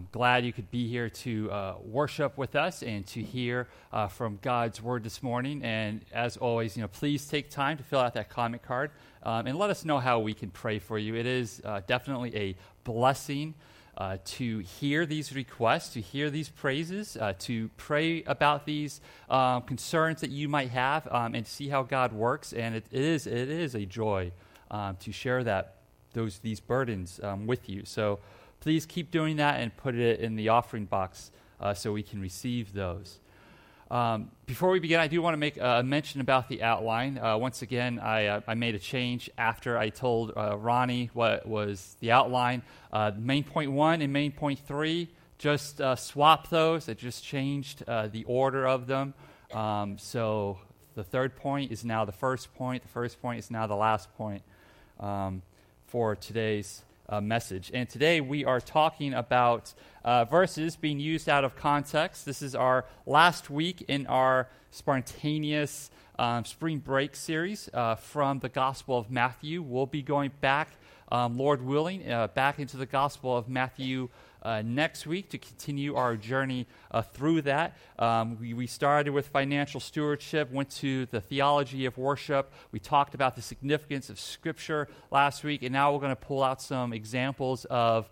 I'm glad you could be here to uh, worship with us and to hear uh, from God's word this morning. And as always, you know, please take time to fill out that comment card um, and let us know how we can pray for you. It is uh, definitely a blessing uh, to hear these requests, to hear these praises, uh, to pray about these um, concerns that you might have, um, and see how God works. And it is it is a joy um, to share that those these burdens um, with you. So please keep doing that and put it in the offering box uh, so we can receive those. Um, before we begin, I do want to make a mention about the outline. Uh, once again, I, uh, I, made a change after I told uh, Ronnie what was the outline. Uh, main point one and main point three, just uh, swap those. I just changed the order of them. Um, so the third point is now the first point, the first point is now the last point um, for today's uh, message. And today we are talking about uh, verses being used out of context. This is our last week in our spontaneous um, spring break series uh, from the Gospel of Matthew. We'll be going back, um, Lord willing, uh, back into the Gospel of Matthew uh, next week to continue our journey uh, through that. Um, we, we, started with financial stewardship, went to the theology of worship. We talked about the significance of Scripture last week, and now we're going to pull out some examples of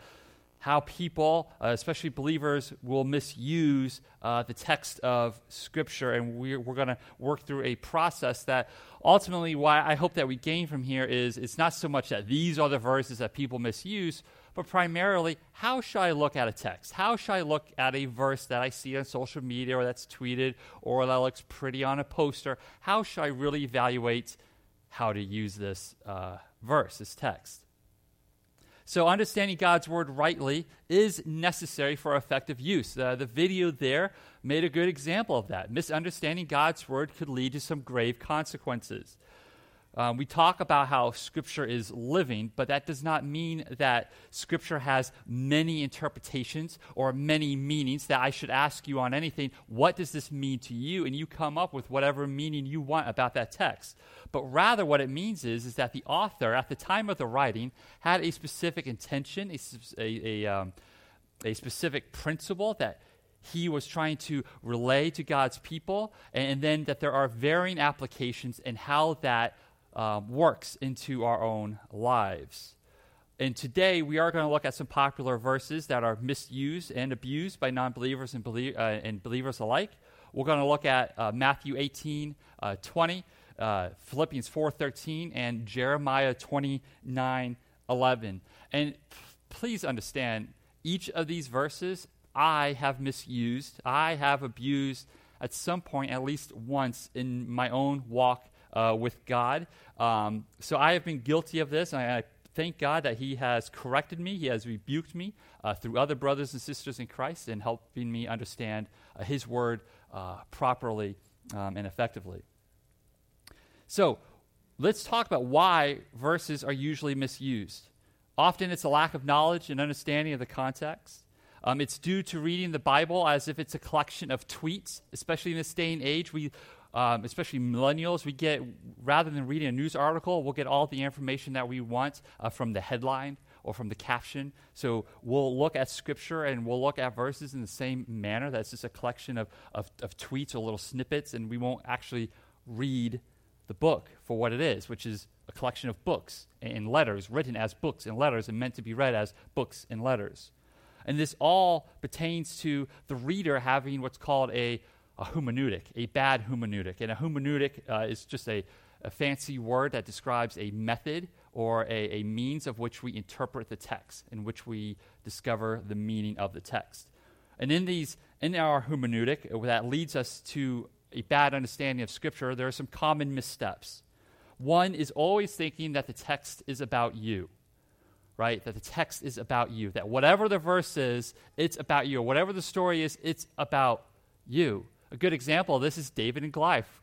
how people, uh, especially believers, will misuse uh, the text of Scripture. And we're, we're going to work through a process that ultimately, why I hope that we gain from here is it's not so much that these are the verses that people misuse, but primarily, how should I look at a text? How should I look at a verse that I see on social media or that's tweeted or that looks pretty on a poster? How should I really evaluate how to use this uh, verse, this text? So, understanding God's word rightly is necessary for effective use. Uh, the video there made a good example of that. Misunderstanding God's word could lead to some grave consequences. Um, we talk about how Scripture is living, but that does not mean that Scripture has many interpretations or many meanings that I should ask you on anything. What does this mean to you? And you come up with whatever meaning you want about that text. But rather, what it means is, is that the author, at the time of the writing, had a specific intention, a, a, a, um, a specific principle that he was trying to relay to God's people, and then that there are varying applications and how that um, works into our own lives. And today we are going to look at some popular verses that are misused and abused by non believers and, belie- uh, and, believers alike. We're going to look at uh, Matthew 18 uh, 20, uh, Philippians 4 13, and Jeremiah 29 11. And please understand, each of these verses I have misused, I have abused at some point, at least once in my own walk uh, with God. Um, so I have been guilty of this. I, I, thank God that He has corrected me, He has rebuked me uh, through other brothers and sisters in Christ and helping me understand uh, His word uh, properly um, and effectively. So let's talk about why verses are usually misused. Often it's a lack of knowledge and understanding of the context. Um, it's due to reading the Bible as if it's a collection of tweets, especially in this day and age. We um, especially millennials, we get, rather than reading a news article, we'll get all the information that we want uh, from the headline or from the caption. So we'll look at scripture and we'll look at verses in the same manner. That's just a collection of, of, of tweets or little snippets, and we won't actually read the book for what it is, which is a collection of books and letters written as books and letters and meant to be read as books and letters. And this all pertains to the reader having what's called a a hermeneutic, a bad hermeneutic. And a hermeneutic uh, is just a, a, fancy word that describes a method or a, a, means of which we interpret the text, in which we discover the meaning of the text. And in these, in our hermeneutic, uh, that leads us to a bad understanding of Scripture, there are some common missteps. One is always thinking that the text is about you, right? That the text is about you. That whatever the verse is, it's about you. Or whatever the story is, it's about you. A good example of this is David and Goliath.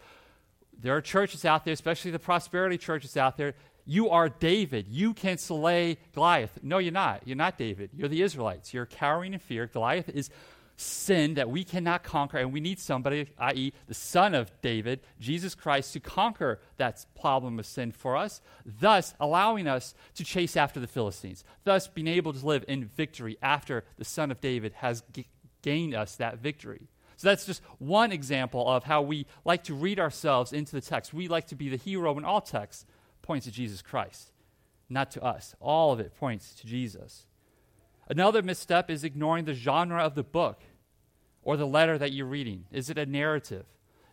There are churches out there, especially the prosperity churches out there. You are David. You can slay Goliath. No, you're not. You're not David. You're the Israelites. You're cowering in fear. Goliath is sin that we cannot conquer, and we need somebody, i.e., the Son of David, Jesus Christ, to conquer that problem of sin for us, thus allowing us to chase after the Philistines, thus being able to live in victory after the Son of David has g- gained us that victory. So that's just one example of how we like to read ourselves into the text. We like to be the hero in all texts, points to Jesus Christ, not to us. All of it points to Jesus. Another misstep is ignoring the genre of the book or the letter that you're reading. Is it a narrative?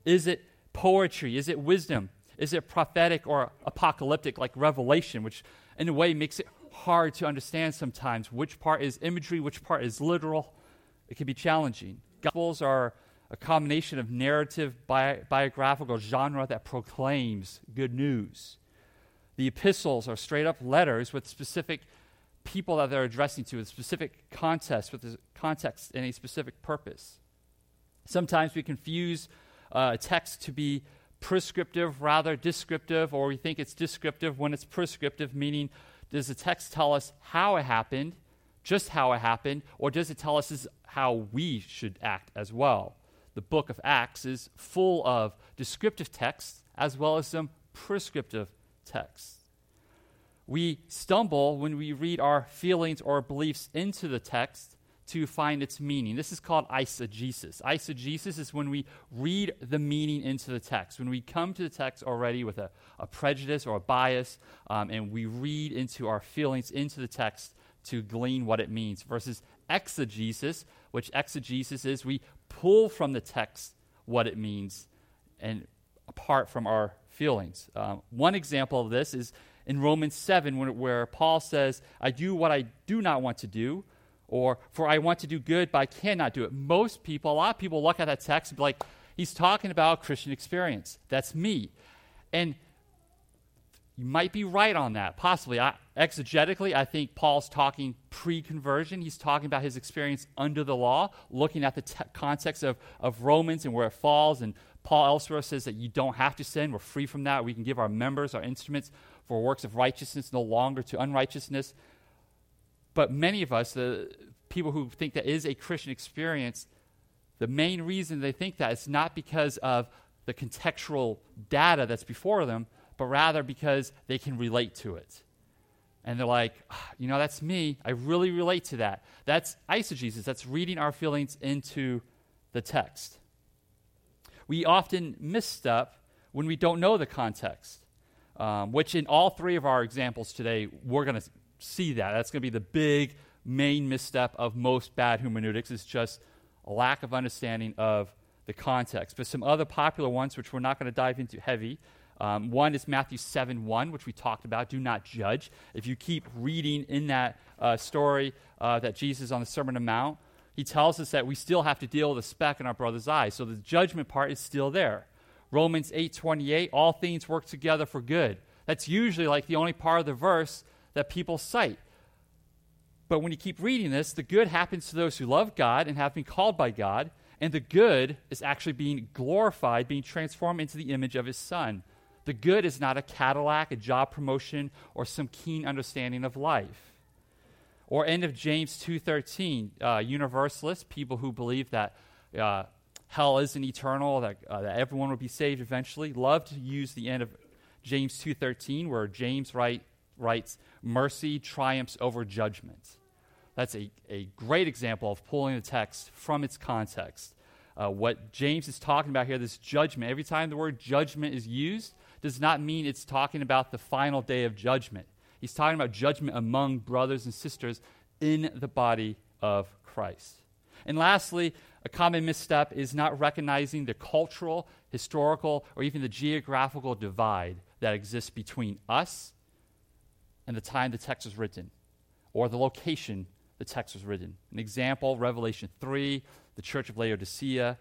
Is it poetry? Is it wisdom? Is it prophetic or apocalyptic, like Revelation, which in a way makes it hard to understand sometimes which part is imagery, which part is literal? It can be challenging. Gospels are a combination of narrative, bi- biographical genre that proclaims good news. The epistles are straight up letters with specific people that they're addressing to, with specific context, with a context and a specific purpose. Sometimes we confuse uh, text to be prescriptive rather descriptive, or we think it's descriptive when it's prescriptive, meaning does the text tell us how it happened, just how it happened, or does it tell us how we should act as well? The book of Acts is full of descriptive texts as well as some prescriptive texts. We stumble when we read our feelings or beliefs into the text to find its meaning. This is called eisegesis. Eisegesis is when we read the meaning into the text, when we come to the text already with a, a prejudice or a bias, um, and we read into our feelings into the text to glean what it means, versus exegesis, which exegesis is we pull from the text what it means and apart from our feelings. Um, one example of this is in Romans 7, when, where Paul says, I do what I do not want to do, or for I want to do good, but I cannot do it. Most people, a lot of people look at that text and be like, he's talking about Christian experience. That's me. And you might be right on that, possibly. I, exegetically, I think Paul's talking pre conversion. He's talking about his experience under the law, looking at the te- context of, of Romans and where it falls. And Paul elsewhere says that you don't have to sin. We're free from that. We can give our members, our instruments, for works of righteousness, no longer to unrighteousness. But many of us, the people who think that is a Christian experience, the main reason they think that is not because of the contextual data that's before them, but rather because they can relate to it. And they're like, ah, you know, that's me. I really relate to that. That's eisegesis. That's reading our feelings into the text. We often misstep when we don't know the context, um, which in all three of our examples today, we're going to see that. That's going to be the big main misstep of most bad hermeneutics is just a lack of understanding of the context. But some other popular ones, which we're not going to dive into heavy, um, one is Matthew 7 1, which we talked about. Do not judge. If you keep reading in that uh, story uh, that Jesus on the Sermon on the Mount, he tells us that we still have to deal with a speck in our brother's eye. So the judgment part is still there. Romans 8 28, all things work together for good. That's usually like the only part of the verse that people cite. But when you keep reading this, the good happens to those who love God and have been called by God, and the good is actually being glorified, being transformed into the image of his son. The good is not a Cadillac, a job promotion, or some keen understanding of life. Or end of James 2.13, uh, universalists, people who believe that uh, hell isn't eternal, that, uh, that everyone will be saved eventually, love to use the end of James 2.13 where James write, writes, mercy triumphs over judgment. That's a, a great example of pulling the text from its context. Uh, what James is talking about here, this judgment, every time the word judgment is used, does not mean it's talking about the final day of judgment. He's talking about judgment among brothers and sisters in the body of Christ. And lastly, a common misstep is not recognizing the cultural, historical, or even the geographical divide that exists between us and the time the text was written, or the location the text was written. An example, Revelation 3, the church of Laodicea,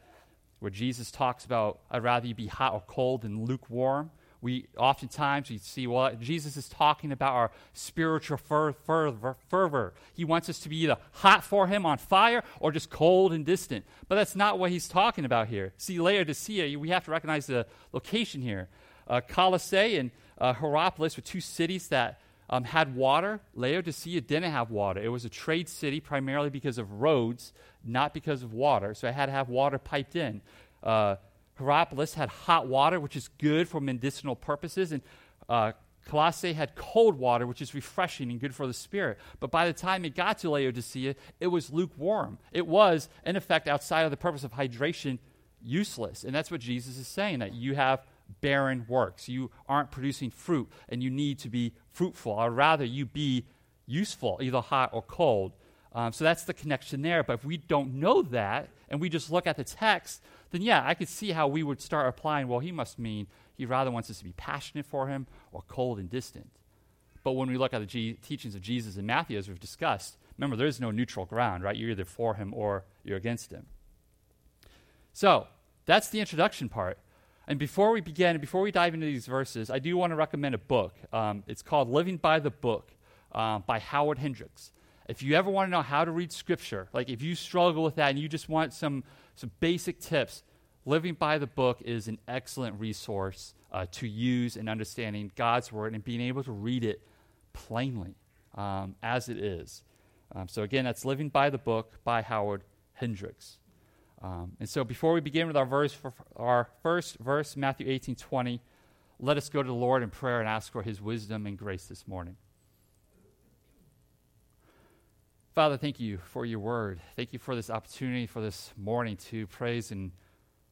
where Jesus talks about, I'd rather you be hot or cold than lukewarm we oftentimes we see well jesus is talking about our spiritual fer- fervor, fervor he wants us to be either hot for him on fire or just cold and distant but that's not what he's talking about here see laodicea we have to recognize the location here uh, colossae and uh, hierapolis were two cities that um, had water. Laodicea didn't have water. It was a trade city primarily because of roads, not because of water. So it had to have water piped in. Uh, Hierapolis had hot water, which is good for medicinal purposes. And uh, Colossae had cold water, which is refreshing and good for the spirit. But by the time it got to Laodicea, it was lukewarm. It was, in effect, outside of the purpose of hydration, useless. And that's what Jesus is saying that you have barren works. You aren't producing fruit, and you need to be fruitful. Or rather, you be useful, either hot or cold. Um, so that's the connection there. But if we don't know that, and we just look at the text, then yeah, I could see how we would start applying, well, he must mean he rather wants us to be passionate for him or cold and distant. But when we look at the G- teachings of Jesus in Matthew, as we've discussed, remember, there is no neutral ground, right? You're either for him or you're against him. So, that's the introduction part. And before we begin, before we dive into these verses, I do want to recommend a book. Um, it's called Living by the Book uh, by Howard Hendricks. If you ever want to know how to read Scripture, like if you struggle with that and you just want some, some basic tips, Living by the Book is an excellent resource uh, to use in understanding God's Word and being able to read it plainly um, as it is. Um, so, again, that's Living by the Book by Howard Hendricks. Um, and so, before we begin with our verse, for our first verse, Matthew 18 20, let us go to the Lord in prayer and ask for his wisdom and grace this morning. Father, thank you for your word. Thank you for this opportunity for this morning to praise and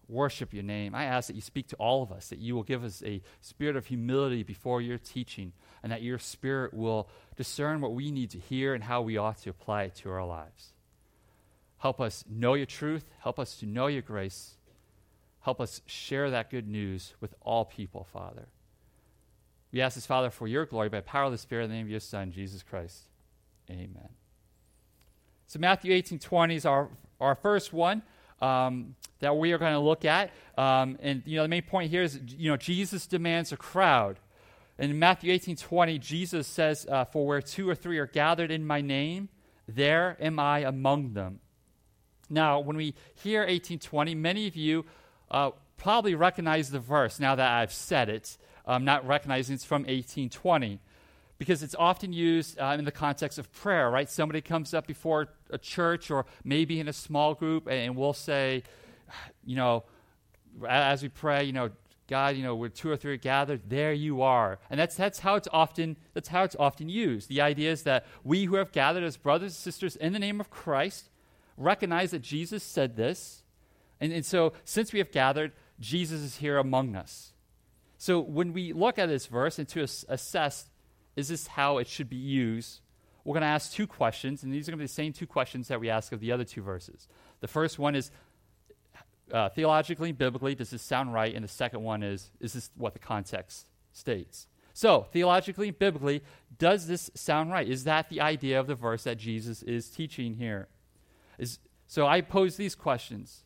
worship your name. I ask that you speak to all of us, that you will give us a spirit of humility before your teaching, and that your spirit will discern what we need to hear and how we ought to apply it to our lives. Help us know your truth. Help us to know your grace. Help us share that good news with all people, Father. We ask this, Father, for your glory by power of the Spirit in the name of your Son, Jesus Christ. Amen. So Matthew 18 20 is our, our first one um, that we are going to look at. Um, and, you know, the main point here is, you know, Jesus demands a crowd. In Matthew 18 20, Jesus says, uh, For where two or three are gathered in my name, there am I among them. Now, when we hear 1820, many of you uh, probably recognize the verse now that I've said it, um, not recognizing it's from 1820, because it's often used uh, in the context of prayer, right? Somebody comes up before a church or maybe in a small group, and we'll say, you know, as we pray, you know, God, you know, where two or three gathered, there you are. And that's, that's, how it's often, that's how it's often used. The idea is that we who have gathered as brothers and sisters in the name of Christ recognize that Jesus said this. And, and so, since we have gathered, Jesus is here among us. So, when we look at this verse and to ass- assess, is this how it should be used? We're going to ask two questions, and these are going to be the same two questions that we ask of the other two verses. The first one is uh, theologically, biblically, does this sound right? And the second one is, is this what the context states? So, theologically, biblically, does this sound right? Is that the idea of the verse that Jesus is teaching here? Is, so I pose these questions.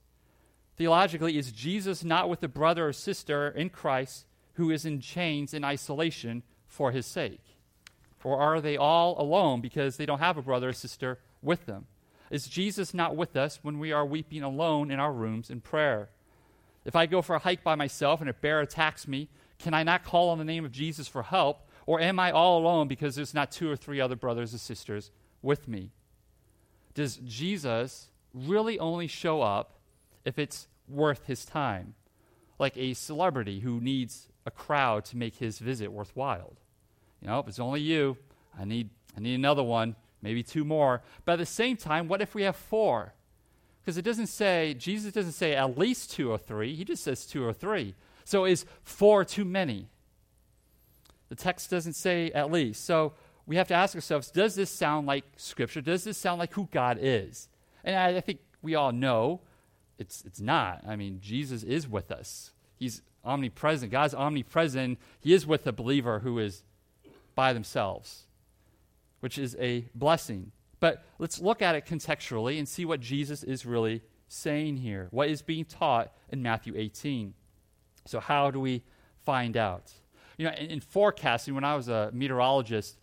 Theologically, is Jesus not with a brother or sister in Christ who is in chains in isolation for his sake? Or are they all alone because they don't have a brother or sister with them? Is Jesus not with us when we are weeping alone in our rooms in prayer? If I go for a hike by myself and a bear attacks me, can I not call on the name of Jesus for help? Or am I all alone because there's not two or three other brothers or sisters with me? does Jesus really only show up if it's worth his time? Like a celebrity who needs a crowd to make his visit worthwhile. If it's only you, I need, I need another one, maybe two more. But at the same time, what if we have four? Because it doesn't say, Jesus doesn't say at least two or three, he just says two or three. So is four too many? The text doesn't say at least. So we have to ask ourselves does this sound like Scripture? Does this sound like who God is? And I, I think we all know it's, it's not. I mean, Jesus is with us, He's omnipresent. God's omnipresent. He is with the believer who is by themselves, which is a blessing. But let's look at it contextually and see what Jesus is really saying here. What is being taught in Matthew 18? So, how do we find out? You know, in, in forecasting, when I was a meteorologist,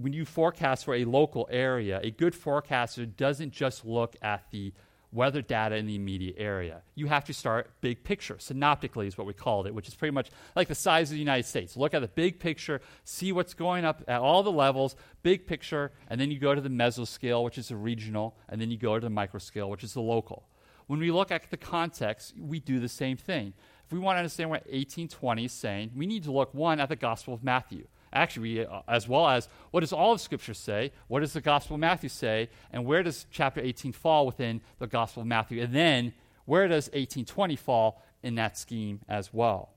when you forecast for a local area, a good forecaster doesn't just look at the weather data in the immediate area. You have to start big picture. Synoptically is what we called it, which is pretty much like the size of the United States. Look at the big picture, see what's going up at all the levels, big picture, and then you go to the mesoscale, which is the regional, and then you go to the microscale, which is the local. When we look at the context, we do the same thing. If we want to understand what 1820 is saying, we need to look, one, at the Gospel of Matthew actually, uh, as well as what does all of Scripture say? What does the Gospel of Matthew say? And where does chapter 18 fall within the Gospel of Matthew? And then where does 1820 fall in that scheme as well?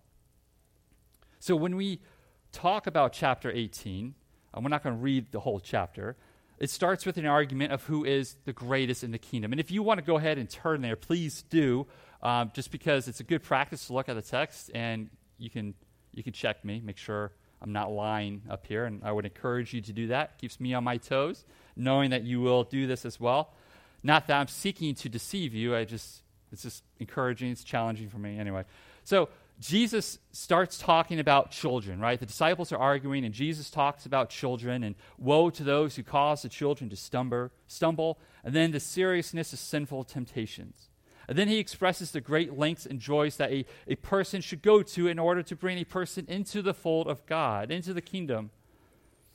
So when we talk about chapter 18, and we're not going to read the whole chapter, it starts with an argument of who is the greatest in the kingdom. And if you want to go ahead and turn there, please do, um, just because it's a good practice to look at the text and you can, you can check me, make sure I'm not lying up here, and I would encourage you to do that. Keeps me on my toes, knowing that you will do this as well. Not that I'm seeking to deceive you. I just it's just encouraging. It's challenging for me anyway. So Jesus starts talking about children, right? The disciples are arguing, and Jesus talks about children, and woe to those who cause the children to stumble, stumble, and then the seriousness of sinful temptations. And then he expresses the great lengths and joys that a, a person should go to in order to bring a person into the fold of God, into the kingdom.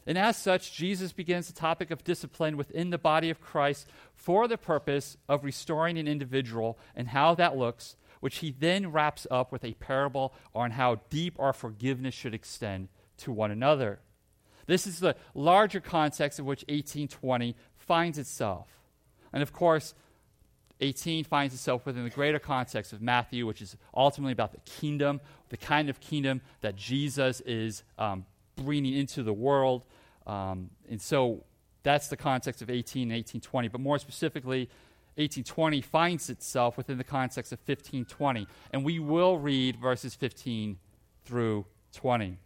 And as such, Jesus begins the topic of discipline within the body of Christ for the purpose of restoring an individual and how that looks, which he then wraps up with a parable on how deep our forgiveness should extend to one another. This is the larger context in which 1820 finds itself. And of course, 18 finds itself within the greater context of Matthew, which is ultimately about the kingdom, the kind of kingdom that Jesus is um, bringing into the world. Um, and so that's the context of 18 and 1820. But more specifically, 1820 finds itself within the context of 1520. And we will read verses 15 through 20.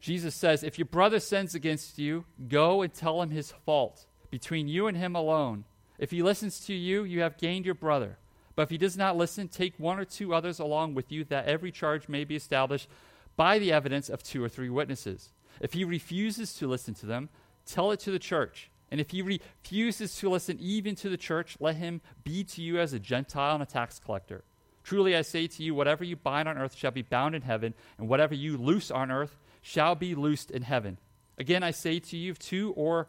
Jesus says, If your brother sins against you, go and tell him his fault between you and him alone. If he listens to you, you have gained your brother. But if he does not listen, take one or two others along with you, that every charge may be established by the evidence of two or three witnesses. If he refuses to listen to them, tell it to the church. And if he refuses to listen even to the church, let him be to you as a Gentile and a tax collector. Truly I say to you, whatever you bind on earth shall be bound in heaven, and whatever you loose on earth shall be loosed in heaven. Again, I say to you, if two or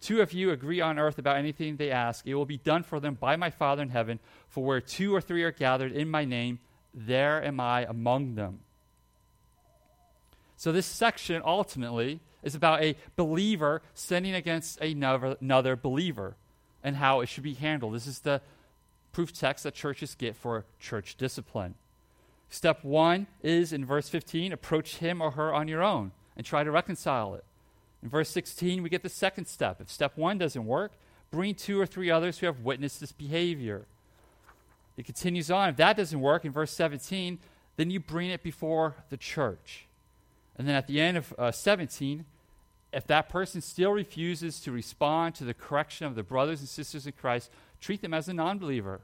two of you agree on earth about anything they ask, it will be done for them by my Father in heaven. For where two or three are gathered in my name, there am I among them. So, this section ultimately is about a believer sinning against another, another believer and how it should be handled. This is the proof text that churches get for church discipline. Step one is in verse 15 approach him or her on your own and try to reconcile it. In verse 16, we get the second step. If step one doesn't work, bring two or three others who have witnessed this behavior. It continues on. If that doesn't work, in verse 17, then you bring it before the church. And then at the end of uh, 17, if that person still refuses to respond to the correction of the brothers and sisters in Christ, treat them as a non believer.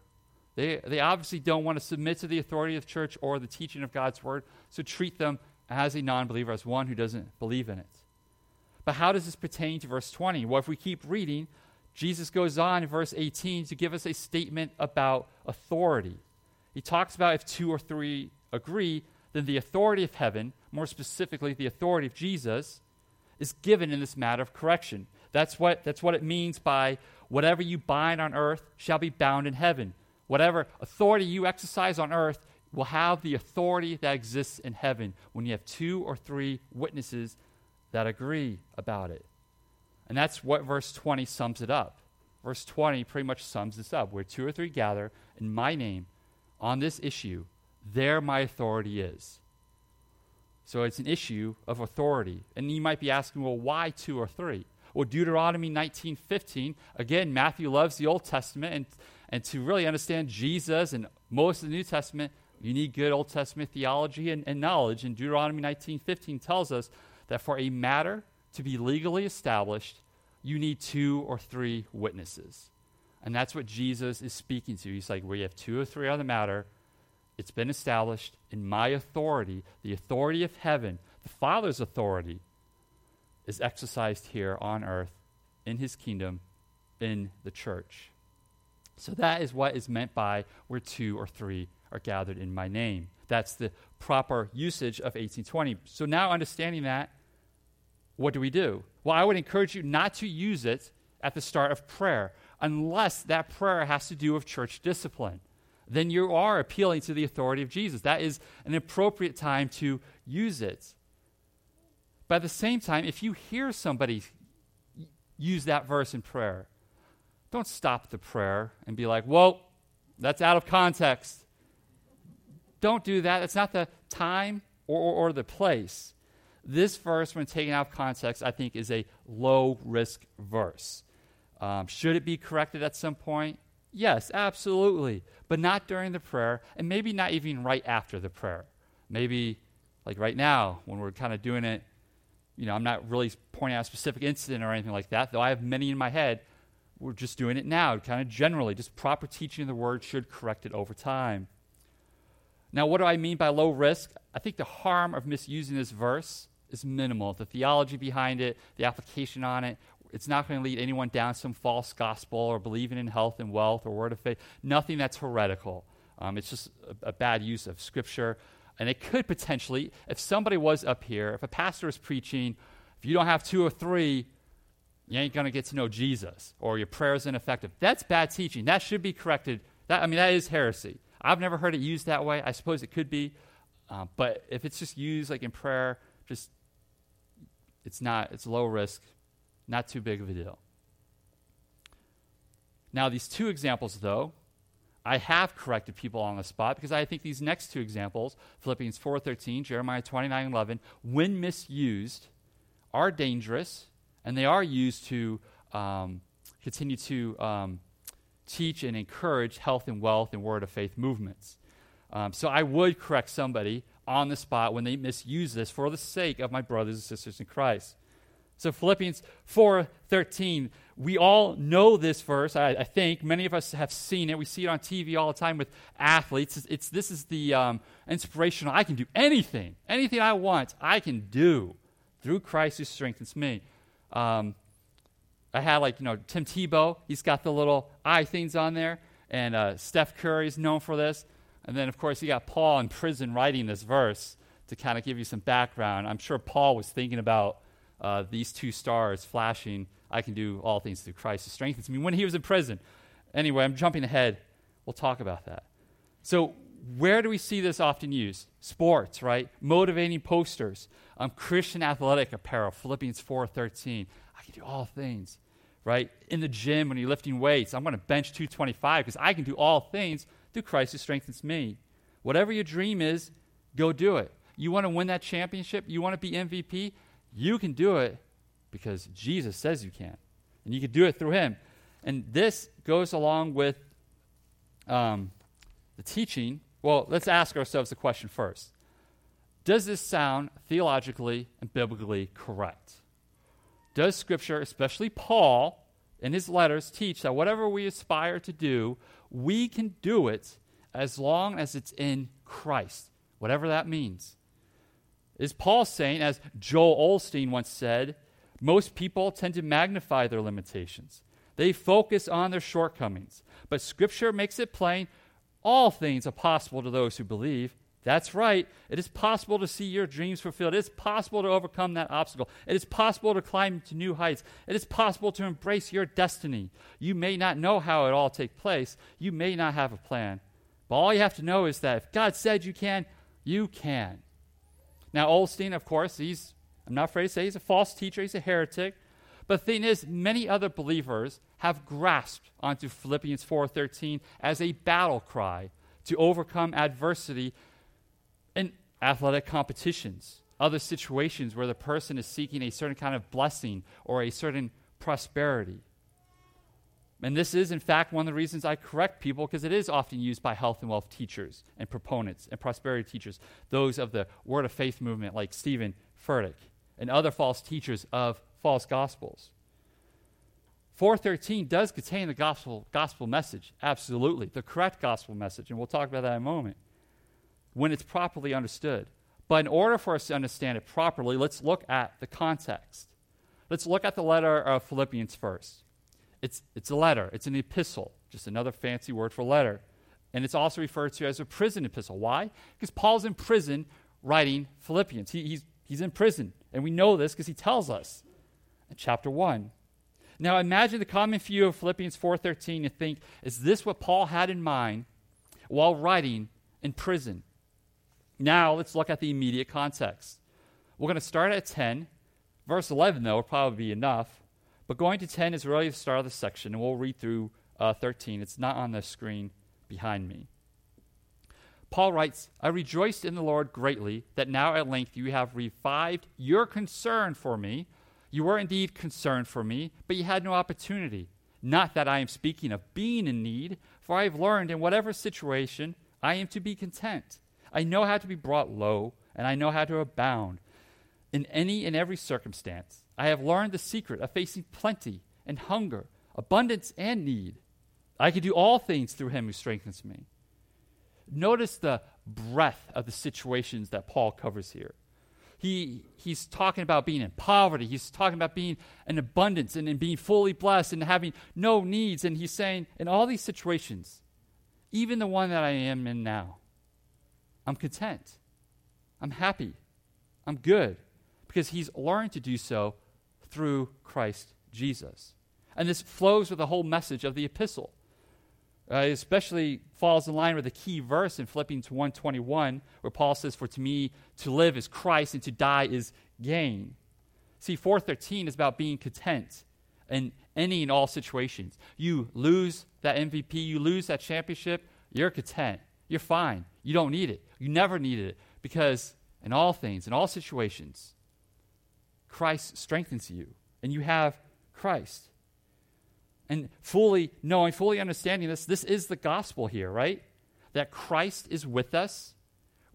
They, they obviously don't want to submit to the authority of the church or the teaching of God's word, so treat them as a non believer, as one who doesn't believe in it. But how does this pertain to verse 20? Well, if we keep reading, Jesus goes on in verse 18 to give us a statement about authority. He talks about if two or three agree, then the authority of heaven, more specifically the authority of Jesus, is given in this matter of correction. That's what, that's what it means by whatever you bind on earth shall be bound in heaven. Whatever authority you exercise on earth will have the authority that exists in heaven when you have two or three witnesses that agree about it. And that's what verse 20 sums it up. Verse 20 pretty much sums this up. Where two or three gather in my name on this issue, there my authority is. So it's an issue of authority. And you might be asking, well, why two or three? Well, Deuteronomy 19:15, again, Matthew loves the Old Testament, and, and to really understand Jesus and most of the New Testament, you need good Old Testament theology and, and knowledge. And Deuteronomy 19:15 tells us that for a matter to be legally established, you need two or three witnesses. And that's what Jesus is speaking to. He's like, we have two or three on the matter. It's been established in my authority, the authority of heaven, the Father's authority is exercised here on earth in his kingdom in the church. So that is what is meant by where two or three are gathered in my name. That's the proper usage of 1820. So now understanding that, what do we do? Well, I would encourage you not to use it at the start of prayer unless that prayer has to do with church discipline. Then you are appealing to the authority of Jesus. That is an appropriate time to use it. But at the same time, if you hear somebody use that verse in prayer, don't stop the prayer and be like, whoa, that's out of context. Don't do that. It's not the time or, or, or the place. This verse, when taken out of context, I think is a low risk verse. Um, should it be corrected at some point? Yes, absolutely. But not during the prayer, and maybe not even right after the prayer. Maybe like right now, when we're kind of doing it, you know, I'm not really pointing out a specific incident or anything like that, though I have many in my head. We're just doing it now, kind of generally. Just proper teaching of the word should correct it over time. Now, what do I mean by low risk? I think the harm of misusing this verse is minimal. The theology behind it, the application on it, it's not going to lead anyone down some false gospel or believing in health and wealth or word of faith. Nothing that's heretical. Um, it's just a, a bad use of scripture. And it could potentially, if somebody was up here, if a pastor is preaching, if you don't have two or three, you ain't going to get to know Jesus or your prayer is ineffective. That's bad teaching. That should be corrected. That, I mean, that is heresy. I've never heard it used that way. I suppose it could be. Uh, but if it's just used like in prayer, just it's not, it's low risk, not too big of a deal. Now, these two examples, though, I have corrected people on the spot because I think these next two examples, Philippians 4.13, Jeremiah 29.11, when misused, are dangerous, and they are used to um, continue to um, teach and encourage health and wealth and word of faith movements. Um, so I would correct somebody on the spot when they misuse this for the sake of my brothers and sisters in Christ. So Philippians 4:13, we all know this verse. I, I, think many of us have seen it. We see it on TV all the time with athletes. It's, it's this is the um, inspirational. I can do anything, anything I want. I can do through Christ who strengthens me. Um, I had like you know Tim Tebow. He's got the little eye things on there, and uh, Steph Curry is known for this. And then, of course, you got Paul in prison writing this verse to kind of give you some background. I'm sure Paul was thinking about uh, these two stars flashing. I can do all things through Christ who strengthens me when he was in prison. Anyway, I'm jumping ahead. We'll talk about that. So, where do we see this often used? Sports, right? Motivating posters, um, Christian athletic apparel, Philippians 4:13. I can do all things, right? In the gym when you're lifting weights, I'm going to bench 225 because I can do all things through Christ who strengthens me. Whatever your dream is, go do it. You want to win that championship? You want to be MVP? You can do it because Jesus says you can. And you can do it through Him. And this goes along with um, the teaching. Well, let's ask ourselves the question first Does this sound theologically and biblically correct? Does Scripture, especially Paul in his letters, teach that whatever we aspire to do, we can do it as long as it's in Christ, whatever that means. Is Paul saying, as Joel Osteen once said, most people tend to magnify their limitations. They focus on their shortcomings. But Scripture makes it plain all things are possible to those who believe. That's right. It is possible to see your dreams fulfilled. It is possible to overcome that obstacle. It is possible to climb to new heights. It is possible to embrace your destiny. You may not know how it all take place. You may not have a plan. But all you have to know is that if God said you can, you can. Now, Osteen, of course, he's, I'm not afraid to say he's a false teacher, he's a heretic. But the thing is, many other believers have grasped onto Philippians 4:13 as a battle cry to overcome adversity athletic competitions, other situations where the person is seeking a certain kind of blessing or a certain prosperity. And this is, in fact, one of the reasons I correct people because it is often used by health and wealth teachers and proponents and prosperity teachers, those of the Word of Faith movement like Steven Furtick and other false teachers of false gospels. 413 does contain the gospel, gospel message, absolutely, the correct gospel message, and we'll talk about that in a moment when it's properly understood. But in order for us to understand it properly, let's look at the context. Let's look at the letter of Philippians first. It's, it's a letter, it's an epistle. just another fancy word for letter. And it's also referred to as a prison epistle. Why? Because Paul's in prison writing Philippians. He, he's, he's in prison. And we know this because he tells us in chapter 1. Now imagine the common view of Philippians 4:13 and think, is this what Paul had in mind while writing in prison? Now let's look at the immediate context. We're going to start at 10. Verse 11, though, will probably be enough. But going to 10 is really the start of the section, and we'll read through uh, 13. It's not on the screen behind me. Paul writes, I rejoiced in the Lord greatly that now at length you have revived your concern for me. You were indeed concerned for me, but you had no opportunity. Not that I am speaking of being in need, for I have learned in whatever situation I am to be content. I know how to be brought low, and I know how to abound. In any and every circumstance, I have learned the secret of facing plenty and hunger, abundance and need. I can do all things through him who strengthens me. Notice the breadth of the situations that Paul covers here. He, he's talking about being in poverty. He's talking about being in abundance and, and being fully blessed and having no needs. And he's saying, in all these situations, even the one that I am in now, I'm content. I'm happy. I'm good. Because he's learned to do so through Christ Jesus. And this flows with the whole message of the epistle uh, especially falls in line with the key verse in Philippians 1:21 where Paul says for to me to live is Christ and to die is gain. See 413 is about being content in any and all situations. You lose that MVP, you lose that championship, you're content. You're fine. You don't need it. You never needed it because in all things, in all situations, Christ strengthens you and you have Christ and fully knowing, fully understanding this, this is the gospel here, right? That Christ is with us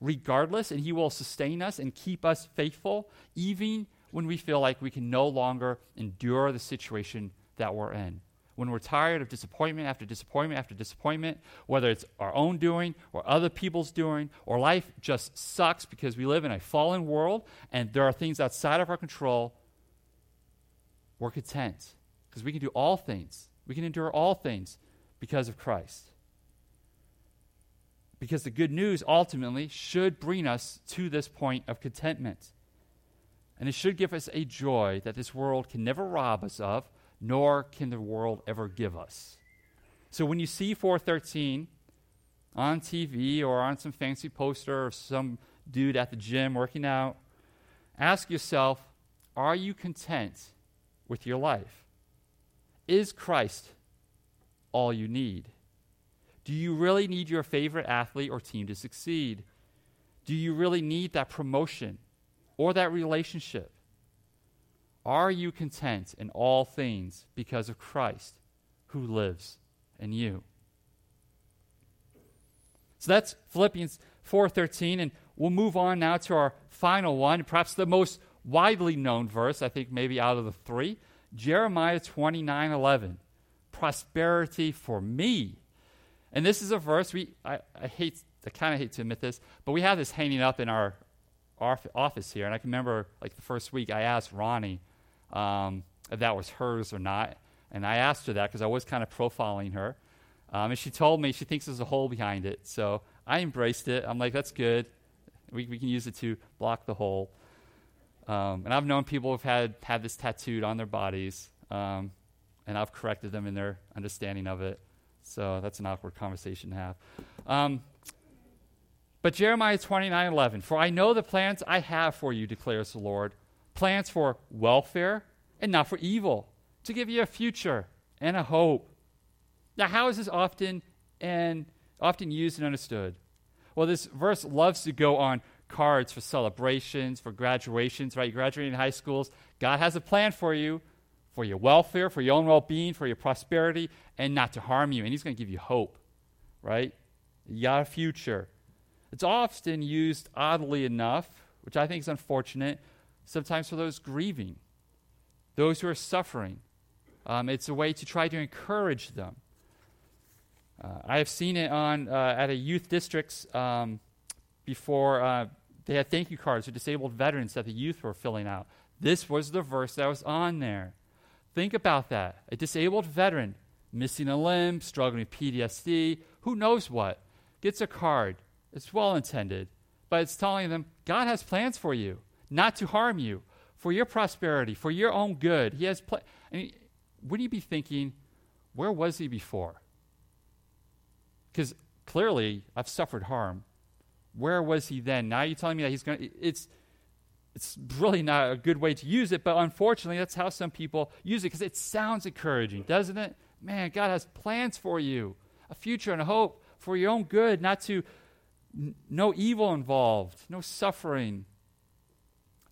regardless, and he will sustain us and keep us faithful, even when we feel like we can no longer endure the situation that we're in. When we're tired of disappointment after disappointment after disappointment, whether it's our own doing or other people's doing, or life just sucks because we live in a fallen world and there are things outside of our control, we're content because we can do all things. We can endure all things because of Christ. Because the good news ultimately should bring us to this point of contentment. And it should give us a joy that this world can never rob us of, nor can the world ever give us. So when you see 413 on TV or on some fancy poster or some dude at the gym working out, ask yourself are you content with your life? Is Christ all you need? Do you really need your favorite athlete or team to succeed? Do you really need that promotion or that relationship? Are you content in all things because of Christ who lives in you? So that's Philippians 4:13 and we'll move on now to our final one, perhaps the most widely known verse, I think maybe out of the 3. Jeremiah 29:11. Prosperity for me. And this is a verse we, I, I hate, I kind of hate to admit this, but we have this hanging up in our, office here. And I can remember, like, the first week I asked Ronnie um, if that was hers or not. And I asked her that because I was kind of profiling her. Um, and she told me she thinks there's a hole behind it. So I embraced it. I'm like, that's good. We, we can use it to block the hole. Um, and I've known people who've had, had this tattooed on their bodies, um, and I've corrected them in their understanding of it. So that's an awkward conversation to have. Um, but Jeremiah 29 11, for I know the plans I have for you, declares the Lord plans for welfare and not for evil, to give you a future and a hope. Now, how is this often and often used and understood? Well, this verse loves to go on cards for celebrations, for graduations, right? You're graduating high schools. God has a plan for you, for your welfare, for your own well being, for your prosperity, and not to harm you. And He's going to give you hope, right? You got a future. It's often used oddly enough, which I think is unfortunate, sometimes for those grieving, those who are suffering. Um, it's a way to try to encourage them. Uh, I have seen it on uh, at a youth district's um, before uh, they had thank you cards for disabled veterans that the youth were filling out. This was the verse that was on there. Think about that. A disabled veteran missing a limb, struggling with PTSD, who knows what, gets a card. It's well intended, but it's telling them God has plans for you, not to harm you, for your prosperity, for your own good. He has I mean, would you be thinking, where was he before? Because clearly I've suffered harm. Where was he then? Now you're telling me that he's going to. It's, it's really not a good way to use it, but unfortunately, that's how some people use it because it sounds encouraging, doesn't it? Man, God has plans for you, a future and a hope for your own good, not to, n- no evil involved, no suffering.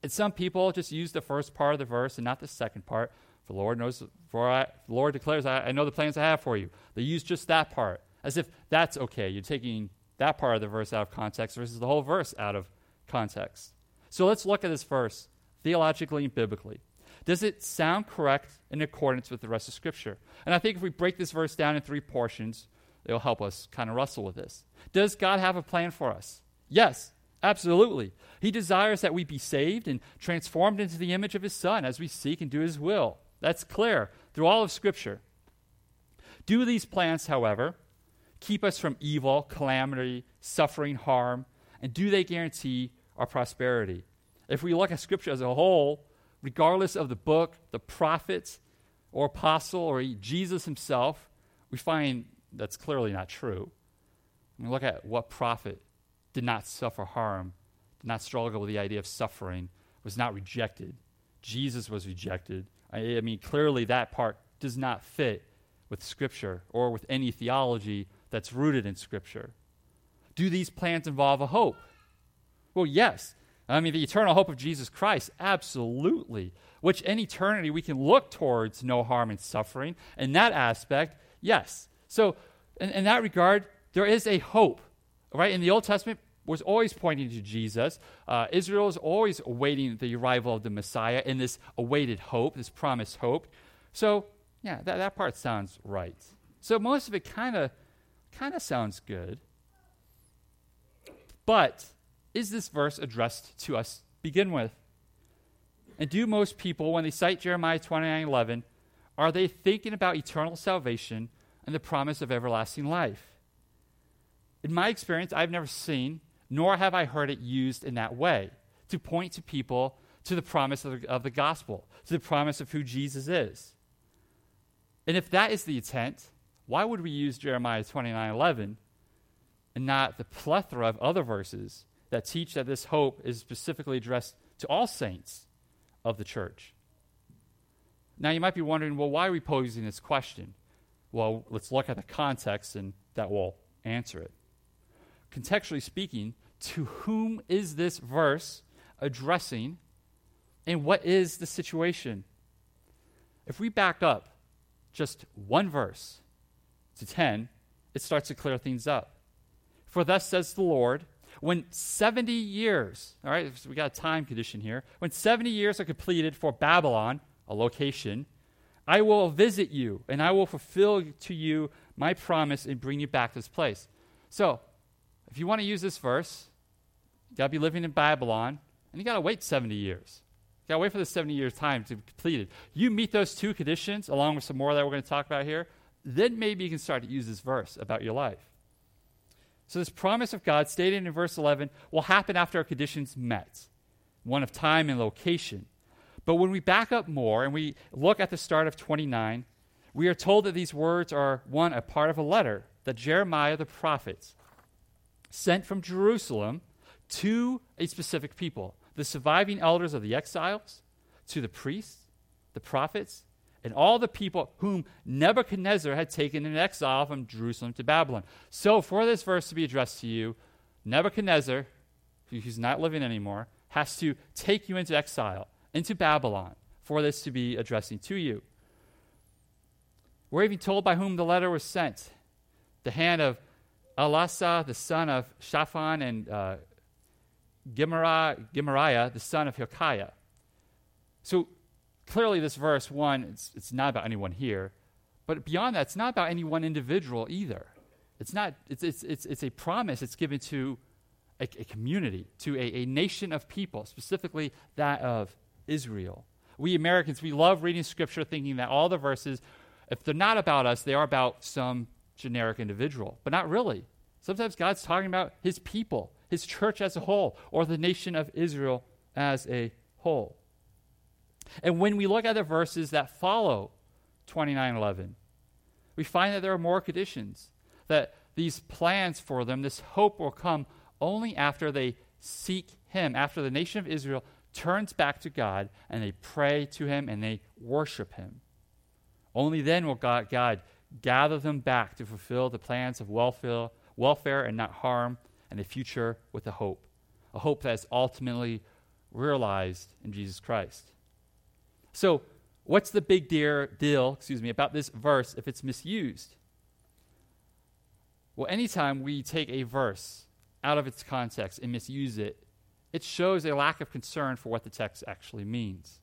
And some people just use the first part of the verse and not the second part. For the Lord knows, for I, the Lord declares, I, I know the plans I have for you. They use just that part as if that's okay. You're taking that part of the verse out of context versus the whole verse out of context. So let's look at this verse theologically and biblically. Does it sound correct in accordance with the rest of Scripture? And I think if we break this verse down in three portions, it'll help us kind of wrestle with this. Does God have a plan for us? Yes, absolutely. He desires that we be saved and transformed into the image of His Son as we seek and do His will. That's clear through all of Scripture. Do these plans, however, keep us from evil, calamity, suffering, harm? And do they guarantee our prosperity? If we look at Scripture as a whole, regardless of the book, the prophets, or apostle, or Jesus himself, we find that's clearly not true. Mean, look at what prophet did not suffer harm, did not struggle with the idea of suffering, was not rejected. Jesus was rejected. I, I mean, clearly that part does not fit with Scripture or with any theology that's rooted in Scripture. Do these plans involve a hope? Well, yes. I mean, the eternal hope of Jesus Christ, absolutely. Which in eternity we can look towards no harm and suffering. In that aspect, yes. So, in, in that regard, there is a hope, right? In the Old Testament, was always pointing to Jesus. Uh, Israel is always awaiting the arrival of the Messiah in this awaited hope, this promised hope. So, yeah, that, that part sounds right. So most of it kind of kind of sounds good. But is this verse addressed to us begin with? And do most people, when they cite Jeremiah 29 11, are they thinking about eternal salvation and the promise of everlasting life? In my experience, I've never seen nor have I heard it used in that way to point to people to the promise of the, of the gospel, to the promise of who Jesus is. And if that is the intent, why would we use Jeremiah 29 11 and not the plethora of other verses that teach that this hope is specifically addressed to all saints of the church? Now, you might be wondering, well, why are we posing this question? Well, let's look at the context and that will answer it. Contextually speaking, to whom is this verse addressing and what is the situation? If we back up just one verse to 10, it starts to clear things up. For thus says the Lord, when 70 years, all right, so we got a time condition here, when 70 years are completed for Babylon, a location, I will visit you and I will fulfill to you my promise and bring you back to this place. So, if you want to use this verse, you got to be living in Babylon, and you got to wait 70 years. You got to wait for the 70 years' time to be completed. You meet those two conditions, along with some more that we're going to talk about here, then maybe you can start to use this verse about your life. So, this promise of God, stated in verse 11, will happen after our conditions met one of time and location. But when we back up more and we look at the start of 29, we are told that these words are, one, a part of a letter that Jeremiah the prophet sent from Jerusalem to a specific people the surviving elders of the exiles, to the priests, the prophets, and all the people whom Nebuchadnezzar had taken in exile from Jerusalem to Babylon. So, for this verse to be addressed to you, Nebuchadnezzar, who's not living anymore, has to take you into exile, into Babylon, for this to be addressing to you. We're even told by whom the letter was sent the hand of Elasah, the son of Shaphan, and uh, Gemariah, the son of Hilkiah. So clearly, this verse, one, it's, it's not about anyone here. But beyond that, it's not about any one individual either. It's, not, it's, it's, it's, it's a promise it's given to a, a community, to a, a nation of people, specifically that of Israel. We Americans, we love reading scripture thinking that all the verses if they're not about us, they are about some generic individual, but not really. Sometimes God's talking about his people, his church as a whole, or the nation of Israel as a whole. And when we look at the verses that follow 29:11, we find that there are more conditions, that these plans for them, this hope will come only after they seek him, after the nation of Israel turns back to God and they pray to him and they worship him. Only then will God, God gather them back to fulfill the plans of welfare, welfare and not harm, and a future with a hope, a hope that is ultimately realized in Jesus Christ. So, what's the big deal, deal excuse me, about this verse if it's misused? Well, anytime we take a verse out of its context and misuse it, it shows a lack of concern for what the text actually means.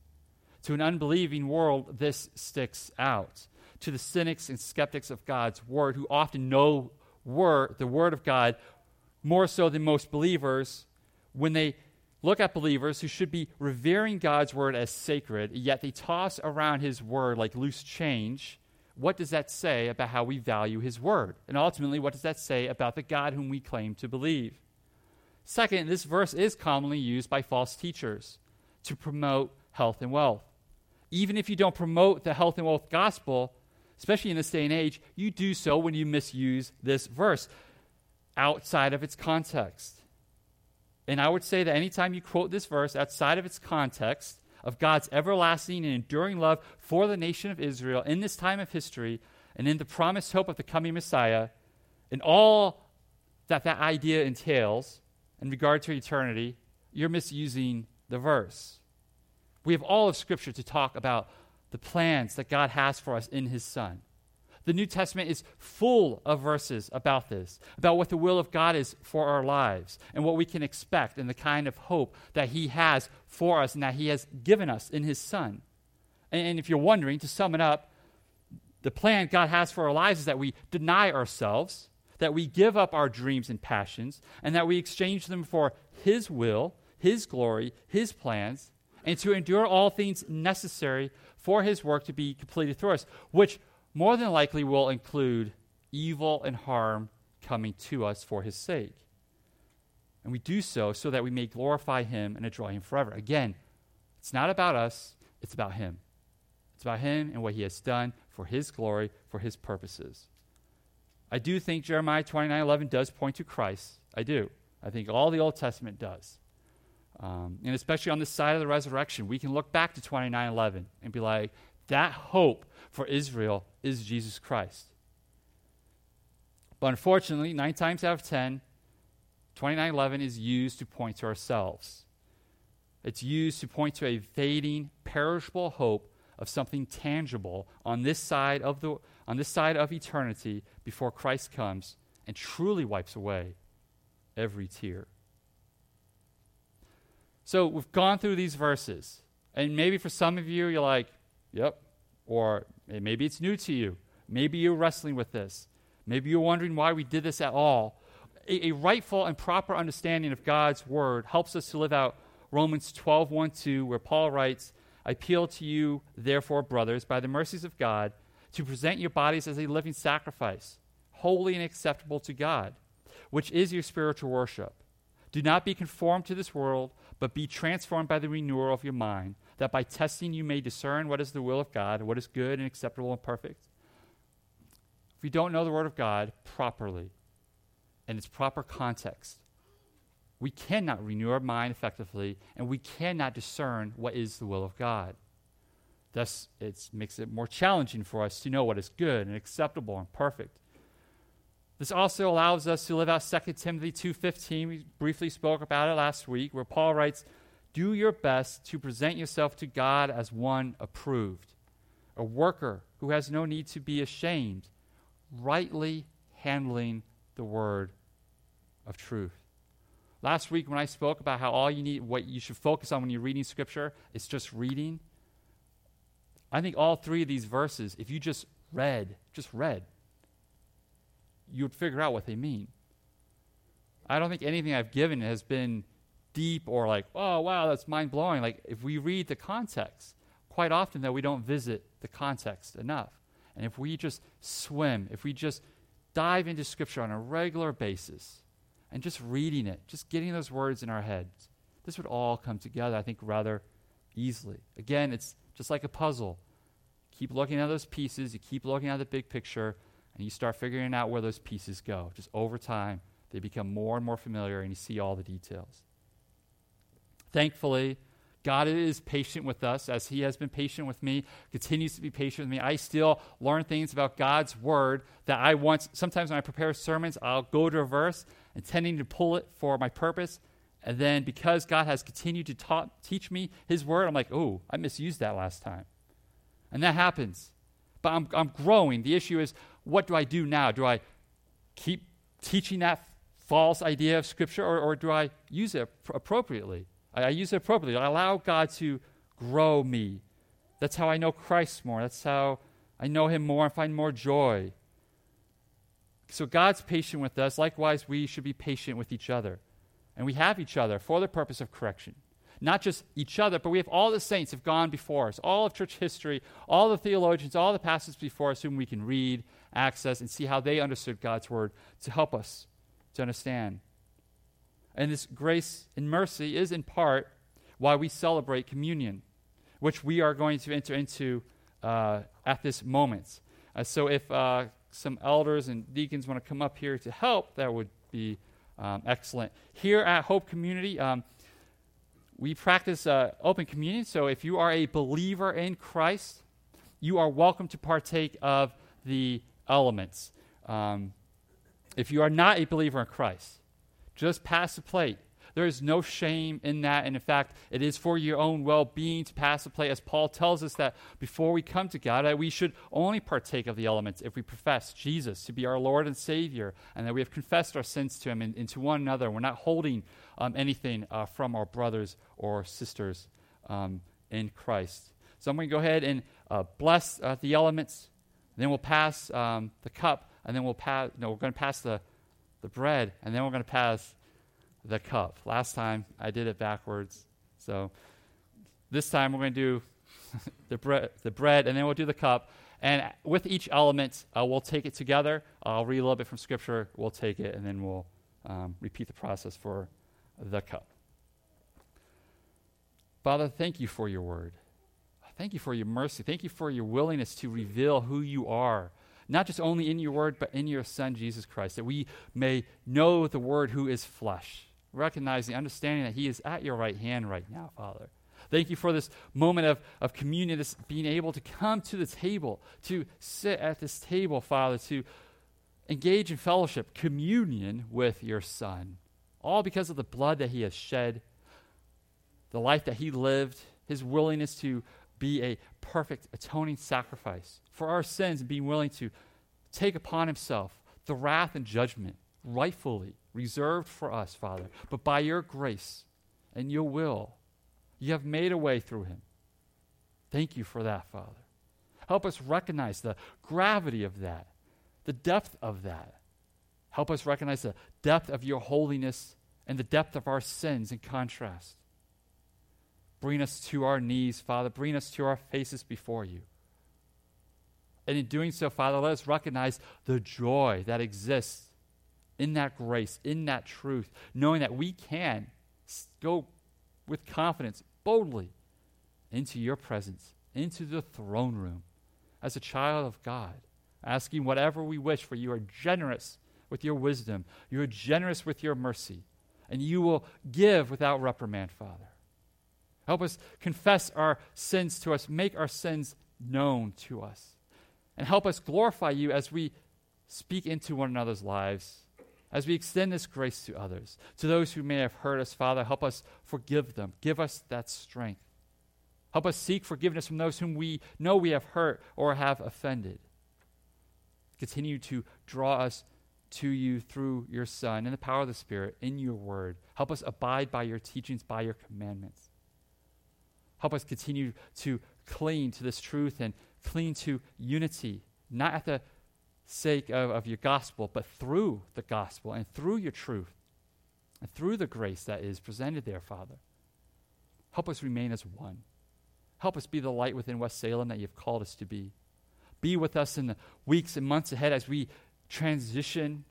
To an unbelieving world, this sticks out. To the cynics and skeptics of God's word, who often know word, the word of God more so than most believers, when they look at believers who should be revering God's word as sacred, yet they toss around his word like loose change, what does that say about how we value his word? And ultimately, what does that say about the God whom we claim to believe? Second, this verse is commonly used by false teachers to promote health and wealth. Even if you don't promote the health and wealth gospel, especially in this day and age, you do so when you misuse this verse outside of its context. And I would say that anytime you quote this verse outside of its context of God's everlasting and enduring love for the nation of Israel in this time of history and in the promised hope of the coming Messiah, and all that that idea entails in regard to eternity, you're misusing the verse. We have all of Scripture to talk about the plans that God has for us in His Son. The New Testament is full of verses about this, about what the will of God is for our lives and what we can expect and the kind of hope that He has for us and that He has given us in His Son. And, and if you're wondering, to sum it up, the plan God has for our lives is that we deny ourselves, that we give up our dreams and passions, and that we exchange them for His will, His glory, His plans, and to endure all things necessary for His work to be completed through us, which more than likely will include evil and harm coming to us for his sake. And we do so so that we may glorify him and enjoy him forever. Again, it's not about us, it's about him. It's about him and what he has done for his glory, for his purposes. I do think Jeremiah 29:11 does point to Christ. I do. I think all the Old Testament does. Um, and especially on the side of the resurrection, we can look back to 29:11 and be like, that hope for Israel is Jesus Christ. But unfortunately, nine times out of ten, 2911 is used to point to ourselves. It's used to point to a fading, perishable hope of something tangible on this side of the on this side of eternity before Christ comes and truly wipes away every tear. So we've gone through these verses, and maybe for some of you, you're like, Yep. Or maybe it's new to you. Maybe you're wrestling with this. Maybe you're wondering why we did this at all. A, a rightful and proper understanding of God's word helps us to live out Romans 12, 1, 2, where Paul writes, I appeal to you, therefore, brothers, by the mercies of God, to present your bodies as a living sacrifice, holy and acceptable to God, which is your spiritual worship. Do not be conformed to this world, but be transformed by the renewal of your mind that by testing you may discern what is the will of God, what is good and acceptable and perfect. If we don't know the Word of God properly, in its proper context, we cannot renew our mind effectively, and we cannot discern what is the will of God. Thus, it makes it more challenging for us to know what is good and acceptable and perfect. This also allows us to live out 2 Timothy 2:15. We briefly spoke about it last week, where Paul writes, do your best to present yourself to God as one approved, a worker who has no need to be ashamed, rightly handling the word of truth. Last week, when I spoke about how all you need, what you should focus on when you're reading Scripture, is just reading. I think all three of these verses, if you just read, just read, you would figure out what they mean. I don't think anything I've given has been deep or like, oh, wow, that's mind blowing. Like, if we read the context, quite often, that we don't visit the context enough. And if we just swim, if we just dive into Scripture on a regular basis and just reading it, just getting those words in our heads, this would all come together, I think, rather easily. Again, it's just like a puzzle. Keep looking at those pieces, you keep looking at the big picture, and you start figuring out where those pieces go. Just over time, they become more and more familiar, and you see all the details. Thankfully, God is patient with us as He has been patient with me, continues to be patient with me. I still learn things about God's Word that I once, sometimes when I prepare sermons, I'll go to a verse intending to pull it for my purpose. And then because God has continued to ta- teach me His Word, I'm like, oh, I misused that last time. And that happens. But I'm, I'm growing. The issue is, what do I do now? Do I keep teaching that false idea of Scripture, or, or do I use it appropriately? I, I use it appropriately. I allow God to grow me. That's how I know Christ more. That's how I know Him more and find more joy. So God's patient with us. Likewise, we should be patient with each other. And we have each other for the purpose of correction. Not just each other, but we have all the saints have gone before us, all of church history, all the theologians, all the pastors before us whom we can read, access, and see how they understood God's word to help us to understand and this grace and mercy is in part why we celebrate communion, which we are going to enter into uh, at this moment. Uh, so if uh, some elders and deacons want to come up here to help, that would be um, excellent. Here at Hope Community, um, we practice uh, open communion. So if you are a believer in Christ, you are welcome to partake of the elements. Um, if you are not a believer in Christ, just pass the plate. There is no shame in that. And in fact, it is for your own well being to pass the plate, as Paul tells us that before we come to God, that we should only partake of the elements if we profess Jesus to be our Lord and Savior, and that we have confessed our sins to Him and, and to one another. We're not holding um, anything uh, from our brothers or sisters um, in Christ. So I'm going to go ahead and uh, bless uh, the elements. Then we'll pass um, the cup, and then we'll pass. No, we're going to pass the the bread, and then we're going to pass the cup. Last time I did it backwards. So this time we're going to do the, bre- the bread, and then we'll do the cup. And with each element, uh, we'll take it together. I'll read a little bit from Scripture. We'll take it, and then we'll um, repeat the process for the cup. Father, thank you for your word. Thank you for your mercy. Thank you for your willingness to reveal who you are not just only in your word, but in your Son, Jesus Christ, that we may know the word who is flesh, recognizing, understanding that he is at your right hand right now, Father. Thank you for this moment of, of communion, this being able to come to the table, to sit at this table, Father, to engage in fellowship, communion with your Son, all because of the blood that he has shed, the life that he lived, his willingness to be a perfect atoning sacrifice for our sins and being willing to take upon himself the wrath and judgment rightfully reserved for us, Father. But by your grace and your will, you have made a way through him. Thank you for that, Father. Help us recognize the gravity of that, the depth of that. Help us recognize the depth of your holiness and the depth of our sins in contrast. Bring us to our knees, Father. Bring us to our faces before you. And in doing so, Father, let us recognize the joy that exists in that grace, in that truth, knowing that we can go with confidence, boldly, into your presence, into the throne room as a child of God, asking whatever we wish, for you are generous with your wisdom, you are generous with your mercy, and you will give without reprimand, Father. Help us confess our sins to us, make our sins known to us and help us glorify you as we speak into one another's lives, as we extend this grace to others. To those who may have hurt us, Father, help us forgive them. Give us that strength. Help us seek forgiveness from those whom we know we have hurt or have offended. Continue to draw us to you through your Son and the power of the Spirit in your word. Help us abide by your teachings, by your commandments. Help us continue to cling to this truth and cling to unity, not at the sake of, of your gospel, but through the gospel and through your truth and through the grace that is presented there, Father. Help us remain as one. Help us be the light within West Salem that you've called us to be. be with us in the weeks and months ahead as we transition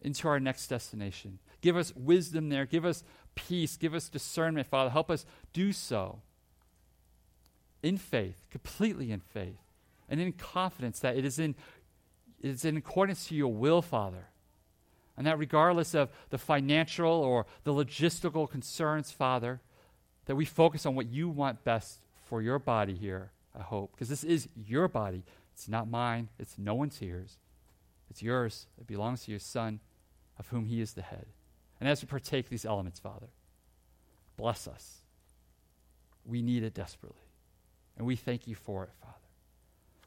into our next destination. Give us wisdom there. Give us peace. Give us discernment, Father. Help us do so in faith, completely in faith, and in confidence that it is in, it is in accordance to your will, Father. And that regardless of the financial or the logistical concerns, Father, that we focus on what you want best for your body here, I hope. Because this is your body. It's not mine, it's no one's here's. It's yours. It belongs to your Son, of whom he is the head. And as we partake these elements, Father, bless us. We need it desperately. And we thank you for it, Father.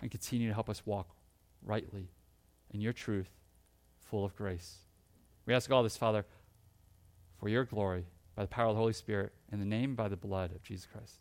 And continue to help us walk rightly in your truth, full of grace. We ask all this, Father, for your glory, by the power of the Holy Spirit, in the name by the blood of Jesus Christ.